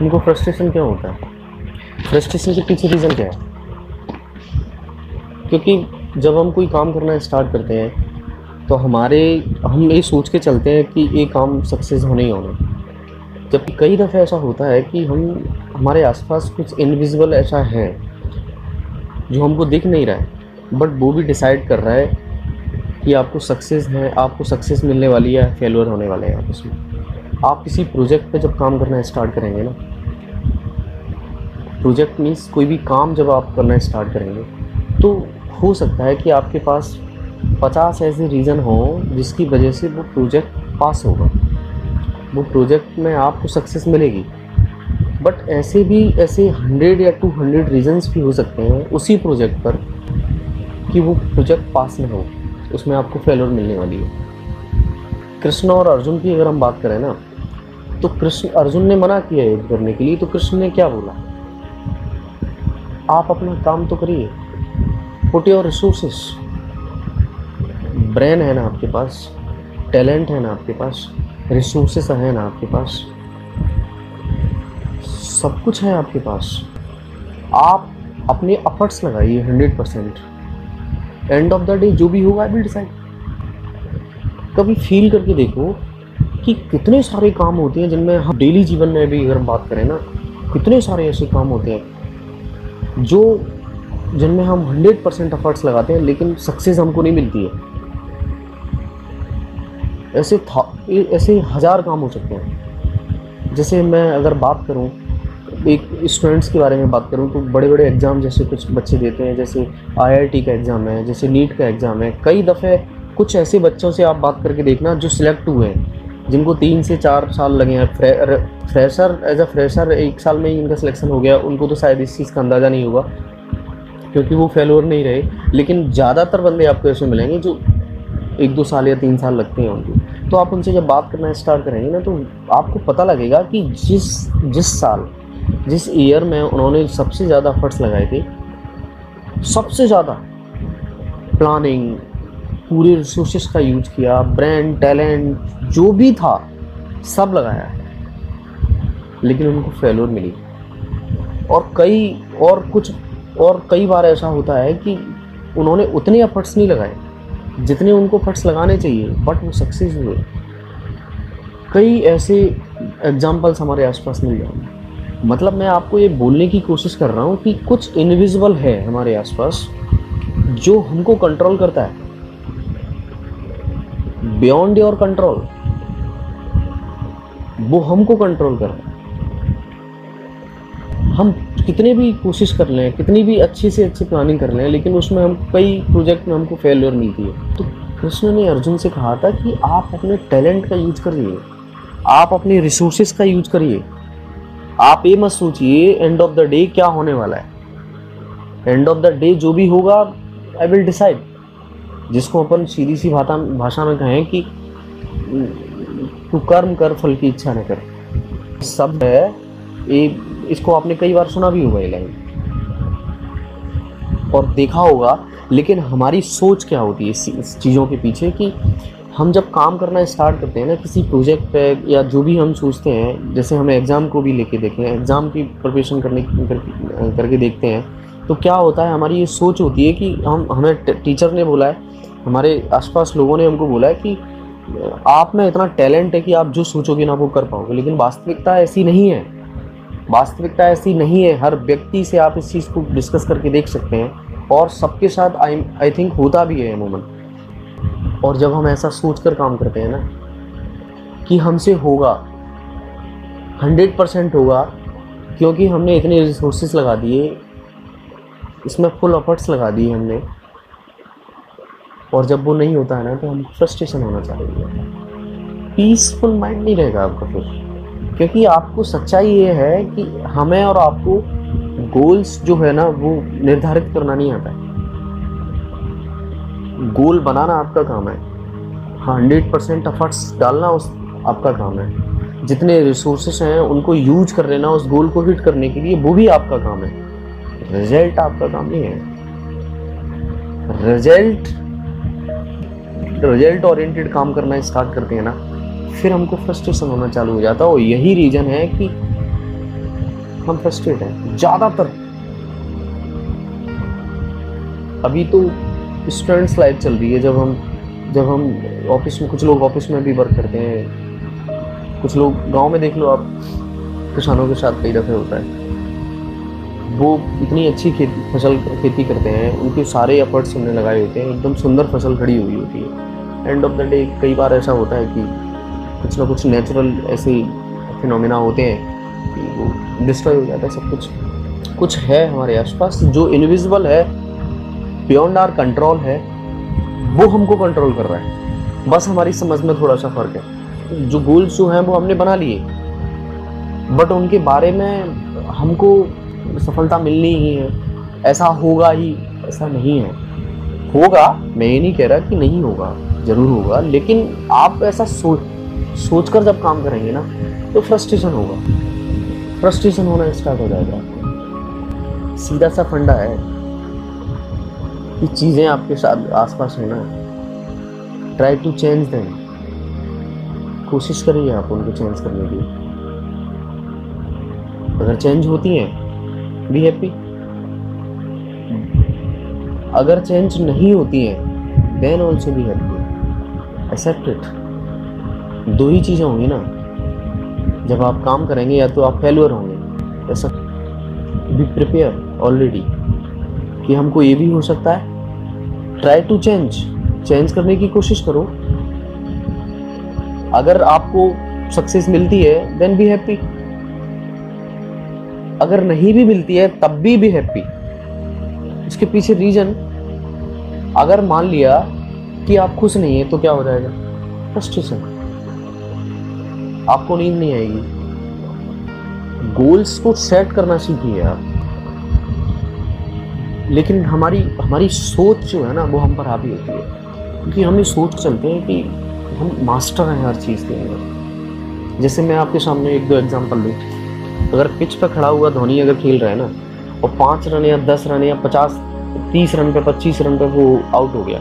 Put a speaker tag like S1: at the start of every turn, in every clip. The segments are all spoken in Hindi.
S1: उनको फ्रस्ट्रेशन क्यों होता है? फ्रस्ट्रेशन के पीछे रीज़न क्या है? क्योंकि जब हम कोई काम करना स्टार्ट करते हैं तो हमारे, हम ये सोच के चलते हैं कि ये काम सक्सेस होने ही होना जबकि कई दफ़े ऐसा होता है कि हम, हमारे आसपास कुछ इनविजिबल ऐसा है, जो हमको दिख नहीं रहा है बट वो भी डिसाइड कर रहा है कि आपको सक्सेस है, आपको सक्सेस मिलने वाली है फेलियर होने वाले हैं आप उसमें आप किसी प्रोजेक्ट पे जब काम करना स्टार्ट करेंगे ना प्रोजेक्ट मीन्स कोई भी काम जब आप करना स्टार्ट करेंगे तो हो सकता है कि आपके पास पचास ऐसे रीज़न हों जिसकी वजह से वो प्रोजेक्ट पास होगा। वो प्रोजेक्ट में आपको सक्सेस मिलेगी। बट ऐसे भी, ऐसे हंड्रेड या टू हंड्रेड रीजन्स भी हो सकते हैं उसी प्रोजेक्ट पर कि वो प्रोजेक्ट पास ना हो। उसमें आपको फेलोर मिलने वाली है। कृष्ण और अर्जुन की अगर हम बात करें ना तो कृष्ण, अर्जुन ने मना किया युद्ध करने के लिए तो कृष्ण ने क्या बोला? आप अपना काम तो करिए। पुट योर रिसोर्सेस ब्रेन है ना आपके पास टैलेंट है ना आपके पास रिसोर्सेस है ना आपके पास। सब कुछ है आपके पास। आप अपने एफर्ट्स लगाइए hundred percent end of the day जो भी होगा विल डिसाइड कभी फील करके देखो कि कितने सारे काम होते हैं जिनमें हम डेली जीवन में भी अगर हम बात करें ना, कितने सारे ऐसे काम होते हैं। जो जिनमें हम हंड्रेड परसेंट एफर्ट्स लगाते हैं, लेकिन सक्सेस हमको नहीं मिलती है। ऐसे था, ऐसे हज़ार काम हो सकते हैं। जैसे मैं अगर बात करूँ, एक स्टूडेंट्स के बारे में बात करूँ तो बड़े बड़े एग्ज़ाम जैसे कुछ बच्चे देते हैं, जैसे आईआईटी का एग्ज़ाम है, जैसे नीट का एग्ज़ाम है। कई दफ़े कुछ ऐसे बच्चों से आप बात करके देखना जो सिलेक्ट हुए हैं। जिनको तीन से चार साल लगे हैं। फ्रे, फ्रेशर एज अ फ्रेशर एक साल में ही इनका सिलेक्शन हो गया। उनको तो शायद इस चीज़ का अंदाज़ा नहीं होगा क्योंकि वो फेलोर नहीं रहे। लेकिन ज़्यादातर बंदे आपको ऐसे मिलेंगे जो एक दो साल या तीन साल लगते हैं उनके। तो आप उनसे जब बात करना स्टार्ट करेंगे ना तो आपको पता लगेगा कि जिस जिस साल जिस ईयर में उन्होंने सबसे ज़्यादा एफर्ट्स लगाए थे सबसे ज़्यादा प्लानिंग पूरे रिसोर्सेस का यूज़ किया ब्रांड टैलेंट जो भी था, सब लगाया है। लेकिन उनको फेलोर मिली। और कई, और कुछ, और कई बार ऐसा होता है कि उन्होंने उतने एफर्ट्स नहीं लगाए, जितने उनको फट्स लगाने चाहिए बट वो सक्सेस हुए। कई ऐसे एग्जाम्पल्स हमारे आसपास मिल जाएँगे मतलब मैं आपको ये बोलने की कोशिश कर रहा हूँ कि कुछ इनविजिबल है हमारे आसपास, जो हमको कंट्रोल करता है। बियॉन्ड योर कंट्रोल वो हमको कंट्रोल कर हम कितने भी कोशिश कर लें, कितनी भी अच्छी से अच्छी प्लानिंग कर लें, लेकिन उसमें हम कई प्रोजेक्ट में हमको फेलियर मिलती है। तो कृष्ण ने अर्जुन से कहा था कि आप अपने टैलेंट का यूज़ करिए। आप अपने रिसोर्सेज का यूज़ करिए। आप ये मत सोचिए एंड ऑफ़ द डे क्या होने वाला है। एंड ऑफ़ द डे जो भी होगा आई विल डिसाइड जिसको अपन सीधी सी भाषा भाषा में कहें कि तू कर्म कर फल की इच्छा न कर। सब है ये इसको आपने कई बार सुना भी होगा ये लाइन। और देखा होगा लेकिन हमारी सोच क्या होती है इस चीज़ों के पीछे कि हम जब काम करना स्टार्ट करते हैं ना किसी प्रोजेक्ट पे या जो भी हम सोचते हैं जैसे हमें एग्ज़ाम को भी लेके देखें एग्ज़ाम की प्रिपरेशन करने कर, करके देखते हैं तो क्या होता है हमारी ये सोच होती है कि हम हमें टीचर ने बोला है हमारे आसपास लोगों ने हमको बोला है कि आप में इतना टैलेंट है कि आप जो सोचोगे ना वो कर पाओगे, लेकिन वास्तविकता ऐसी नहीं है। वास्तविकता ऐसी नहीं है, हर व्यक्ति से आप इस चीज़ को डिस्कस करके देख सकते हैं और सबके साथ आई आई थिंक होता भी है अमूमन और जब हम ऐसा सोच कर काम करते हैं ना, कि हमसे होगा, हंड्रेड परसेंट होगा, क्योंकि हमने इतने रिसोर्सेज लगा दिए, इसमें फुल एफर्ट्स लगा दिए हमने और जब वो नहीं होता है ना तो हम फ्रस्ट्रेशन होना चाहिए पीसफुल माइंड नहीं रहेगा आपका फिर। क्योंकि आपको सच्चाई ये है कि हमें और आपको गोल्स जो है ना, वो निर्धारित करना नहीं आता है। गोल बनाना आपका काम है। हंड्रेड परसेंट एफर्ट्स डालना उस, आपका काम है। जितने रिसोर्सेस हैं, उनको यूज़ कर लेना उस गोल को हिट करने के लिए, वो भी आपका काम है। रिज़ल्ट आपका काम नहीं है। रिज़ल्ट रिज़ल्ट ओरिएंटेड काम करना स्टार्ट करते हैं ना, फिर हमको फ्रस्ट्रेशन होना चालू हो जाता है। और यही रीज़न है कि हम फ्रस्ट्रेट हैं, ज़्यादातर। अभी तो स्टूडेंट्स लाइफ चल रही है, जब हम जब हम ऑफ़िस में, कुछ लोग ऑफ़िस में भी वर्क करते हैं। कुछ लोग गाँव में देख लो आप, किसानों के साथ कई दफ़े होता है। वो इतनी अच्छी खेती, फ़सल खेती करते हैं, उनके सारे एफर्ट्स हमने लगाए होते हैं, एकदम सुंदर फ़सल खड़ी हुई होती है। एंड ऑफ़ द डे कई बार ऐसा होता है कि कुछ ना कुछ नेचुरल ऐसे फिनोमिना होते हैं कि वो डिस्ट्रॉय हो जाता है सब कुछ। कुछ है हमारे आसपास जो इनविजिबल है बियॉन्ड आर कंट्रोल है, वो हमको कंट्रोल कर रहा है। बस हमारी समझ में थोड़ा सा फ़र्क है। जो गोल्स जो हैं वो हमने बना लिए। बट उनके बारे में हमको सफलता मिलनी ही है। ऐसा होगा ही, ऐसा नहीं है। होगा, मैं ये नहीं कह रहा कि नहीं होगा, ज़रूर होगा, लेकिन आप ऐसा सोच सोचकर जब काम करेंगे ना तो फ्रस्ट्रेशन होगा। फ्रस्ट्रेशन होना स्टार्ट हो जाएगा। सीधा सा फंडा है कि चीज़ें आपके साथ आस आसपास है ना। ट्राई टू चेंज देम कोशिश करिए आप उनको चेंज करने की। अगर चेंज होती हैं बी हैप्पी अगर चेंज नहीं होती है then also be happy accept it दो ही चीज़ें होंगी ना। जब आप काम करेंगे या तो आप फेलुअर होंगे, ऐसा बी प्रिपेयर ऑलरेडी कि हमको ये भी हो सकता है। ट्राई टू चेंज चेंज करने की कोशिश करो। अगर आपको सक्सेस मिलती है देन बी हैप्पी अगर नहीं भी मिलती है, तब भी बी हैप्पी इसके पीछे रीजन अगर मान लिया कि आप खुश नहीं है तो क्या हो जाएगा? फ्रस्ट्रेशन आपको नींद नहीं आएगी. गोल्स को सेट करना सीखिए आप. लेकिन हमारी हमारी सोच जो है ना, वो हम पर हावी होती है. क्योंकि हम ये सोच चलते हैं कि हम मास्टर हैं हर चीज़ के अंदर. जैसे मैं आपके सामने एक दो एग्जांपल लूँ अगर पिच पर खड़ा हुआ धोनी अगर खेल रहा है ना, और पाँच रन या दस रन या पचास, तीस रन पे, पच्चीस रन पे वो आउट हो गया।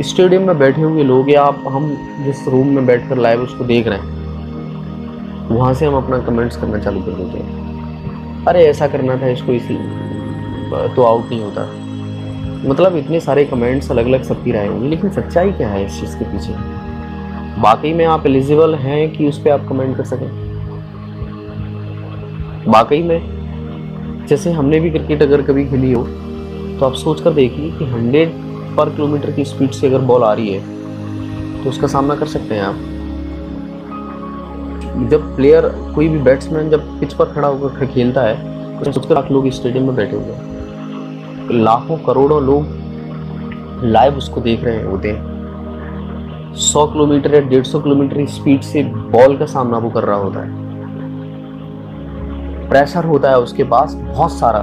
S1: स्टेडियम में बैठे हुए लोग या आप, हम जिस रूम में बैठ कर लाइव उसको देख रहे हैं, वहाँ से हम अपना कमेंट्स करना चालू कर देते हैं। अरे ऐसा करना था इसको इसी तो आउट नहीं होता। मतलब इतने सारे कमेंट्स अलग अलग सबकी राय होंगी, लेकिन सच्चाई क्या है इस चीज़ के पीछे? बाकी में आप एलिजिबल हैं कि उस पर आप कमेंट कर सकें? वाकई में, जैसे हमने भी क्रिकेट अगर कभी खेली हो तो आप सोच कर देखिए कि हंड्रेड पर किलोमीटर की स्पीड से अगर बॉल आ रही है तो उसका सामना कर सकते हैं आप। जब प्लेयर कोई भी बैट्समैन जब पिच पर खड़ा होकर खेलता है तो सोचकर आप लोग स्टेडियम में बैठे हुए लाखों करोड़ों लोग लाइव उसको देख रहे होते हैं। सौ किलोमीटर या डेढ़ सौ किलोमीटर स्पीड से बॉल का सामना वो कर रहा होता है। प्रेशर होता है उसके पास बहुत सारा।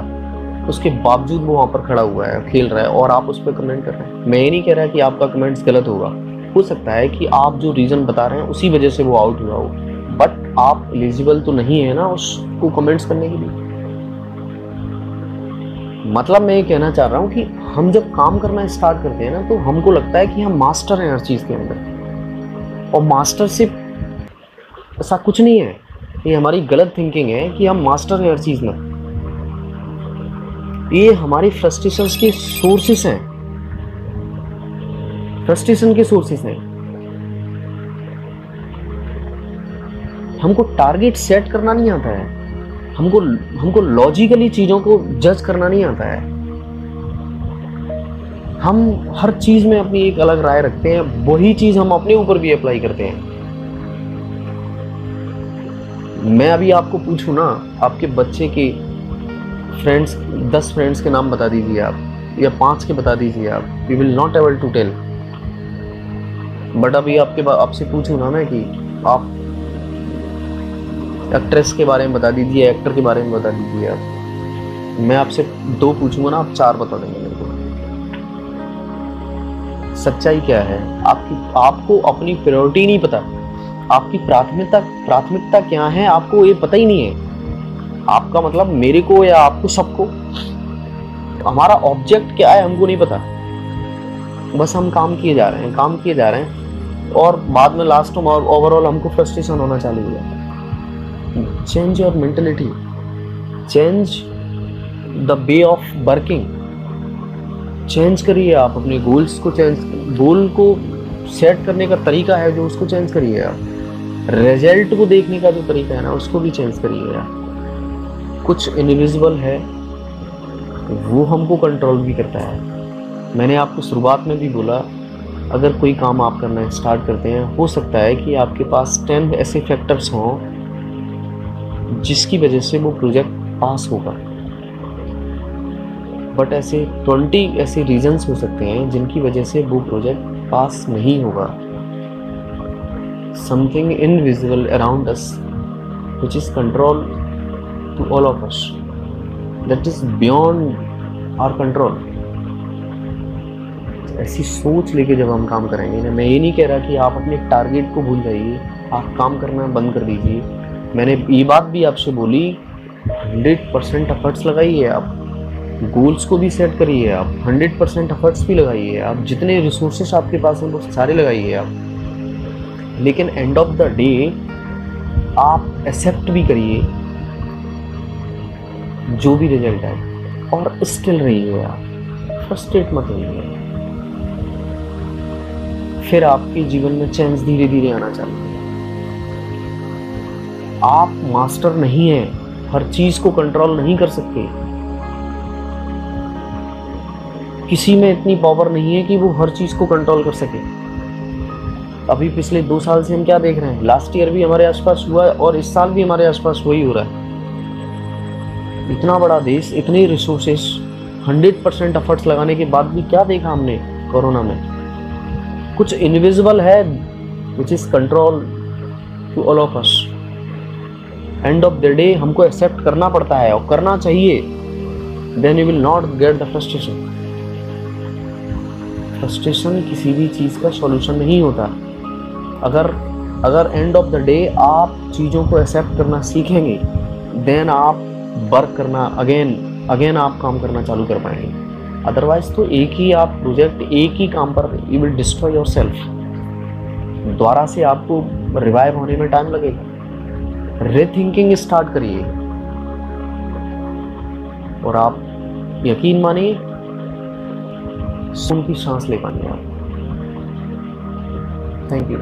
S1: उसके बावजूद वो वहाँ पर खड़ा हुआ है, खेल रहा है और आप उस पर कमेंट कर रहे हैं। मैं ये नहीं कह रहा कि आपका कमेंट्स गलत होगा। हो सकता है कि आप जो रीज़न बता रहे हैं, उसी वजह से वो आउट हुआ हो। बट आप एलिजिबल तो नहीं है ना उसको कमेंट्स करने के लिए। मतलब मैं ये कहना चाह रहा हूँ कि हम जब काम करना स्टार्ट करते हैं ना तो हमको लगता है कि हम मास्टर हैं हर चीज़ के अंदर। और मास्टरशिप ऐसा कुछ नहीं है। ये हमारी गलत थिंकिंग है कि हम मास्टर हैं हर चीज़ में। ये हमारी फ्रस्ट्रेशन के सोर्सेस हैं। फ्रस्ट्रेशन के सोर्सेस हैं। हमको टारगेट सेट करना नहीं आता है। हमको हमको लॉजिकली चीज़ों को जज करना नहीं आता है। हम हर चीज़ में अपनी एक अलग राय रखते हैं, वही चीज़ हम अपने ऊपर भी अप्लाई करते हैं। मैं अभी आपको पूछूँ ना, आपके बच्चे के फ्रेंड्स दस फ्रेंड्स के नाम बता दीजिए आप, या पाँच के बता दीजिए आप you will not able to tell but अभी आपके आपसे पूछूँ ना मैं कि आप एक्ट्रेस के बारे में बता दीजिए एक्टर के बारे में बता दीजिए आप। मैं आपसे दो पूछूँगा ना, आप चार बता देंगे मेरे को। सच्चाई क्या है? आपकी, आपको अपनी प्रायोरिटी नहीं पता। आपकी प्राथमिकता प्राथमिकता क्या है, आपको ये पता ही नहीं है। आपका मतलब मेरे को या आपको सबको? हमारा ऑब्जेक्ट क्या है, हमको नहीं पता। बस हम काम किए जा रहे हैं, काम किए जा रहे हैं। और बाद में लास्ट में ओवरऑल हमको फ्रस्ट्रेशन होना चालू हुआ। Change your mentality change the way of working change करिए आप अपने गोल्स को चेंज गोल को सेट करने का तरीका है जो उसको चेंज करिए आप। रिज़ल्ट को देखने का जो तरीका है ना, उसको भी चेंज करिए आप कुछ इनविजिबल है, वो हमको कंट्रोल भी करता है। मैंने आपको शुरुआत में भी बोला, अगर कोई काम आप करना स्टार्ट करते हैं, हो सकता है कि आपके पास टेन ऐसे फैक्टर्स हों, जिसकी वजह से वो प्रोजेक्ट पास होगा। बट ऐसे ट्वेंटी ऐसे रीजंस हो सकते हैं, जिनकी वजह से वो प्रोजेक्ट पास नहीं होगा। Something invisible around us which is control to all of us that is beyond our control ऐसी सोच लेके जब हम काम करेंगे ना, मैं ये नहीं कह रहा कि आप अपने टारगेट को भूल जाइए, आप काम करना बंद कर दीजिए। मैंने ये बात भी आपसे बोली हंड्रेड परसेंट एफर्ट्स लगाइए आप। गोल्स को भी सेट करिए आप हंड्रेड परसेंट एफर्ट्स भी लगाइए आप। जितने रिसोर्सेस आपके पास हैं, वो सारे लगाइए आप। लेकिन एंड ऑफ़ द डे आप एक्सेप्ट भी करिए जो भी रिज़ल्ट है और स्टिल रहिए आप। फ्रस्ट्रेट मत रहिए फिर आपके जीवन में चेंज धीरे धीरे आना चाहिए आप मास्टर नहीं हैं, हर चीज़ को कंट्रोल नहीं कर सकते। किसी में इतनी पावर नहीं है कि वो हर चीज़ को कंट्रोल कर सके। अभी पिछले दो साल से हम क्या देख रहे हैं? लास्ट ईयर भी हमारे आसपास हुआ है और इस साल भी हमारे आसपास वही हो रहा है। इतना बड़ा देश, इतने रिसोर्सेस हंड्रेड परसेंट एफर्ट्स लगाने के बाद भी क्या देखा हमने कोरोना में? कुछ इनविजिबल है which is control to all of us end of the day हमको एक्सेप्ट करना पड़ता है और करना चाहिए। Then you will not get the frustration frustration किसी भी चीज़ का सॉल्यूशन नहीं होता। अगर अगर एंड ऑफ़ द डे आप चीज़ों को एक्सेप्ट करना सीखेंगे देन आप वर्क करना अगेन अगेन आप काम करना चालू कर पाएँगे। अदरवाइज़ तो एक ही आप प्रोजेक्ट एक ही काम पर you will destroy your self द्वारा से आपको रिवाइव होने में टाइम लगेगा। रीथिंकिंग स्टार्ट करिए। और आप यकीन मानिए सुन की सांस ले पाएँगे आप। Thank you